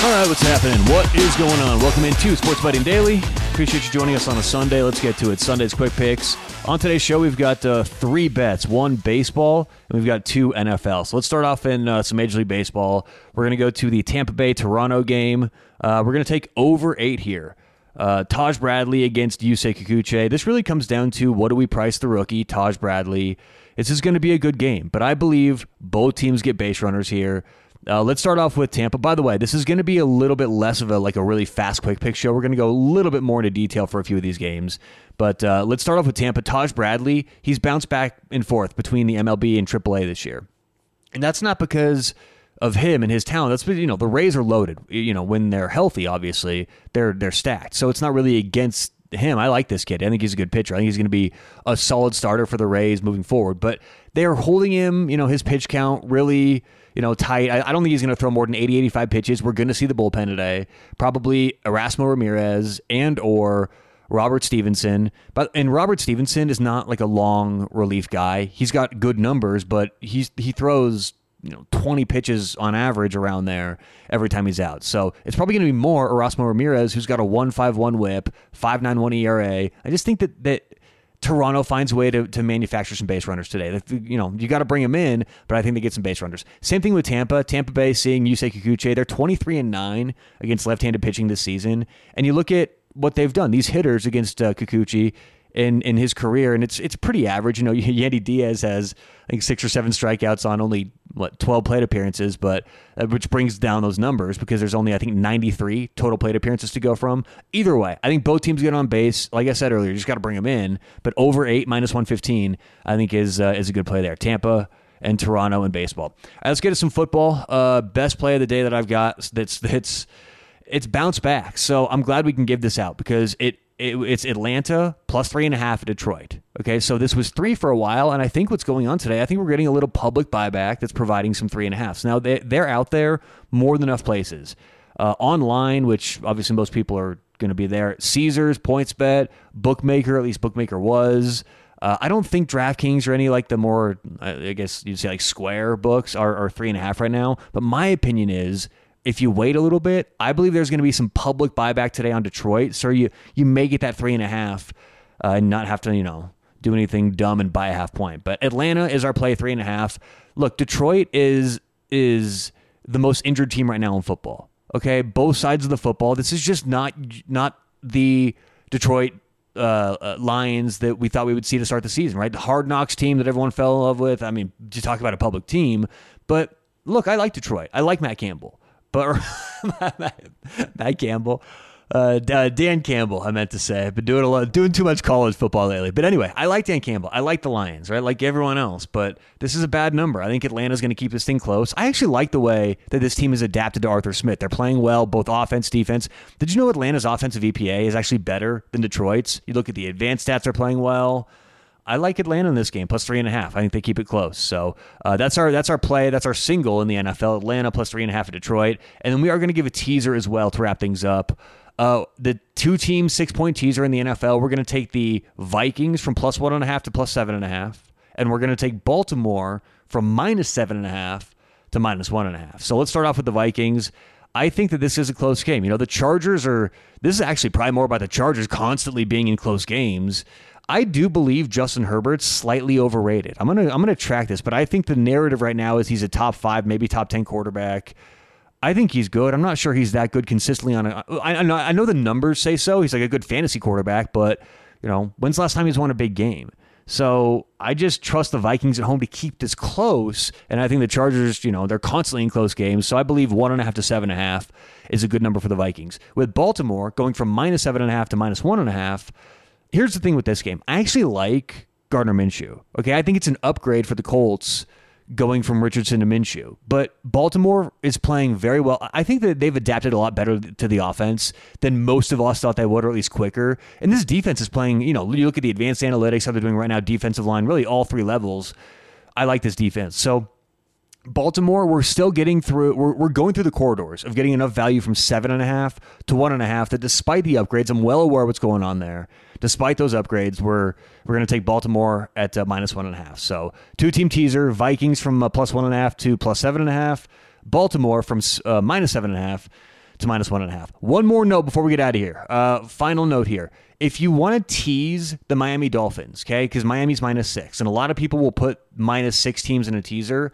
All right, what's happening? What is going on? Welcome into Sports Betting Daily. Appreciate you joining us on a Sunday. Let's get to it. Sunday's quick picks. On today's show, we've got uh, three bets: one baseball, and we've got two NFL. So let's start off in uh, some Major League Baseball. We're going to go to the Tampa Bay Toronto game. Uh, we're going to take over eight here. Uh, Taj Bradley against Yusei Kikuchi. This really comes down to what do we price the rookie, Taj Bradley. This is going to be a good game, but I believe both teams get base runners here. Uh, let's start off with Tampa. By the way, this is going to be a little bit less of a like a really fast, quick pick show. We're going to go a little bit more into detail for a few of these games. But uh, let's start off with Tampa. Taj Bradley, he's bounced back and forth between the MLB and AAA this year, and that's not because of him and his talent. That's you know the Rays are loaded. You know when they're healthy, obviously they're they're stacked. So it's not really against him. I like this kid. I think he's a good pitcher. I think he's going to be a solid starter for the Rays moving forward. But they're holding him. You know his pitch count really you know, tight. I, I don't think he's going to throw more than 80, 85 pitches. We're going to see the bullpen today. Probably Erasmo Ramirez and or Robert Stephenson. But and Robert Stephenson is not like a long relief guy. He's got good numbers, but he's he throws you know 20 pitches on average around there every time he's out. So it's probably going to be more Erasmo Ramirez, who's got a 1.51 WHIP, 5.91 ERA. I just think that that Toronto finds a way to, to manufacture some base runners today. You know, you got to bring them in, but I think they get some base runners. Same thing with Tampa. Tampa Bay seeing Yusei Kikuchi. They're 23 and 9 against left-handed pitching this season. And you look at what they've done. These hitters against uh, Kikuchi, in in his career, and it's it's pretty average. You know, Yandy Diaz has I think six or seven strikeouts on only what twelve plate appearances, but uh, which brings down those numbers because there's only I think ninety three total plate appearances to go from. Either way, I think both teams get on base. Like I said earlier, you just got to bring them in. But over eight minus one fifteen, I think is uh, is a good play there. Tampa and Toronto in baseball. All right, let's get to some football. Uh, best play of the day that I've got that's that's it's bounce back. So I'm glad we can give this out because it it, it's Atlanta plus three and a half Detroit. Okay, so this was three for a while, and I think what's going on today, I think we're getting a little public buyback that's providing some three and a halfs. now they, they're out there more than enough places. Uh, online, which obviously most people are going to be there. Caesars, PointsBet, Bookmaker, at least Bookmaker was. Uh, I don't think DraftKings or any like the more, I guess you'd say like Square books are, are three and a half right now. But my opinion is if you wait a little bit, I believe there's going to be some public buyback today on Detroit. So you you may get that three and a half uh, and not have to you know do anything dumb and buy a half point. But Atlanta is our play three and a half. Look, Detroit is is the most injured team right now in football. Okay, both sides of the football. This is just not not the Detroit uh, uh, Lions that we thought we would see to start the season, right? The hard knocks team that everyone fell in love with. I mean, to talk about a public team, but look, I like Detroit. I like Matt Campbell but Matt Campbell, uh, uh, Dan Campbell, I meant to say. I've been doing a lot, doing too much college football lately. But anyway, I like Dan Campbell. I like the Lions, right? Like everyone else. But this is a bad number. I think Atlanta's going to keep this thing close. I actually like the way that this team has adapted to Arthur Smith. They're playing well, both offense, defense. Did you know Atlanta's offensive EPA is actually better than Detroit's? You look at the advanced stats; they're playing well. I like Atlanta in this game plus three and a half. I think they keep it close. So uh, that's our that's our play. That's our single in the NFL. Atlanta plus three and a half at Detroit, and then we are going to give a teaser as well to wrap things up. Uh, the two team six point teaser in the NFL. We're going to take the Vikings from plus one and a half to plus seven and a half, and we're going to take Baltimore from minus seven and a half to minus one and a half. So let's start off with the Vikings. I think that this is a close game. You know, the Chargers are. This is actually probably more about the Chargers constantly being in close games. I do believe Justin Herbert's slightly overrated. I'm gonna I'm gonna track this, but I think the narrative right now is he's a top five, maybe top ten quarterback. I think he's good. I'm not sure he's that good consistently on a. I, I know I know the numbers say so. He's like a good fantasy quarterback, but you know when's the last time he's won a big game? So I just trust the Vikings at home to keep this close, and I think the Chargers, you know, they're constantly in close games. So I believe one and a half to seven and a half is a good number for the Vikings. With Baltimore going from minus seven and a half to minus one and a half here's the thing with this game. I actually like Gardner Minshew. Okay, I think it's an upgrade for the Colts going from Richardson to Minshew. But Baltimore is playing very well. I think that they've adapted a lot better to the offense than most of us thought they would, or at least quicker. And this defense is playing, you know, you look at the advanced analytics, how they're doing right now, defensive line, really all three levels. I like this defense. So Baltimore, we're still getting through. We're, we're going through the corridors of getting enough value from seven and a half to one and a half. That despite the upgrades, I'm well aware what's going on there. Despite those upgrades, we're we're going to take Baltimore at uh, minus one and a half. So two team teaser: Vikings from uh, plus one and a half to plus seven and a half. Baltimore from uh, minus seven and a half to minus one and a half. One more note before we get out of here. Uh, final note here. If you want to tease the Miami Dolphins, okay, because Miami's minus six, and a lot of people will put minus six teams in a teaser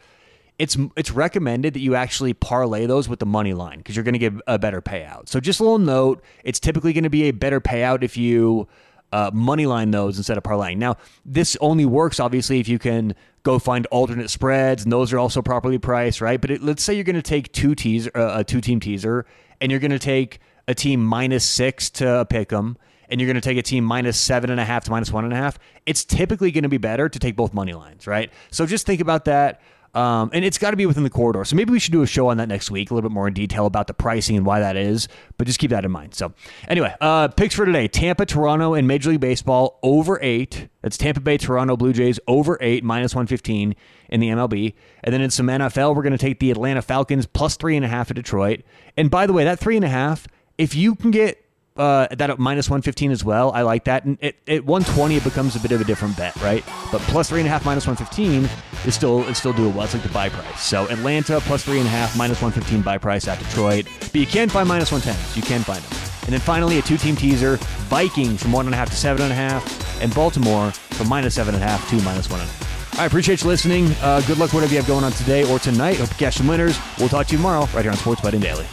it's it's recommended that you actually parlay those with the money line because you're going to get a better payout. So just a little note, it's typically going to be a better payout if you uh, money line those instead of parlaying. Now, this only works obviously if you can go find alternate spreads, and those are also properly priced, right? But it, let's say you're going to take two teaser, uh, a two team teaser, and you're going to take a team minus six to pick them and you're going to take a team minus seven and a half to minus one and a half, it's typically going to be better to take both money lines, right? So just think about that. Um, and it's got to be within the corridor. So maybe we should do a show on that next week, a little bit more in detail about the pricing and why that is. But just keep that in mind. So anyway, uh, picks for today: Tampa, Toronto, and Major League Baseball over eight. That's Tampa Bay, Toronto Blue Jays over eight, minus one fifteen in the MLB. And then in some NFL, we're going to take the Atlanta Falcons plus three and a half at Detroit. And by the way, that three and a half, if you can get uh, that at minus 115 as well. I like that. And at, at 120, it becomes a bit of a different bet, right? But plus three and a half minus 115 is still it's still doable. It's like the buy price. So Atlanta plus three and a half minus 115 buy price at Detroit. But you can find minus 110s. You can find them. And then finally, a two team teaser Vikings from one and a half to seven and a half, and Baltimore from minus seven and a half to minus one and a half. I appreciate you listening. Uh, good luck, whatever you have going on today or tonight. Hope you catch some winners. We'll talk to you tomorrow right here on Sports Betting Daily.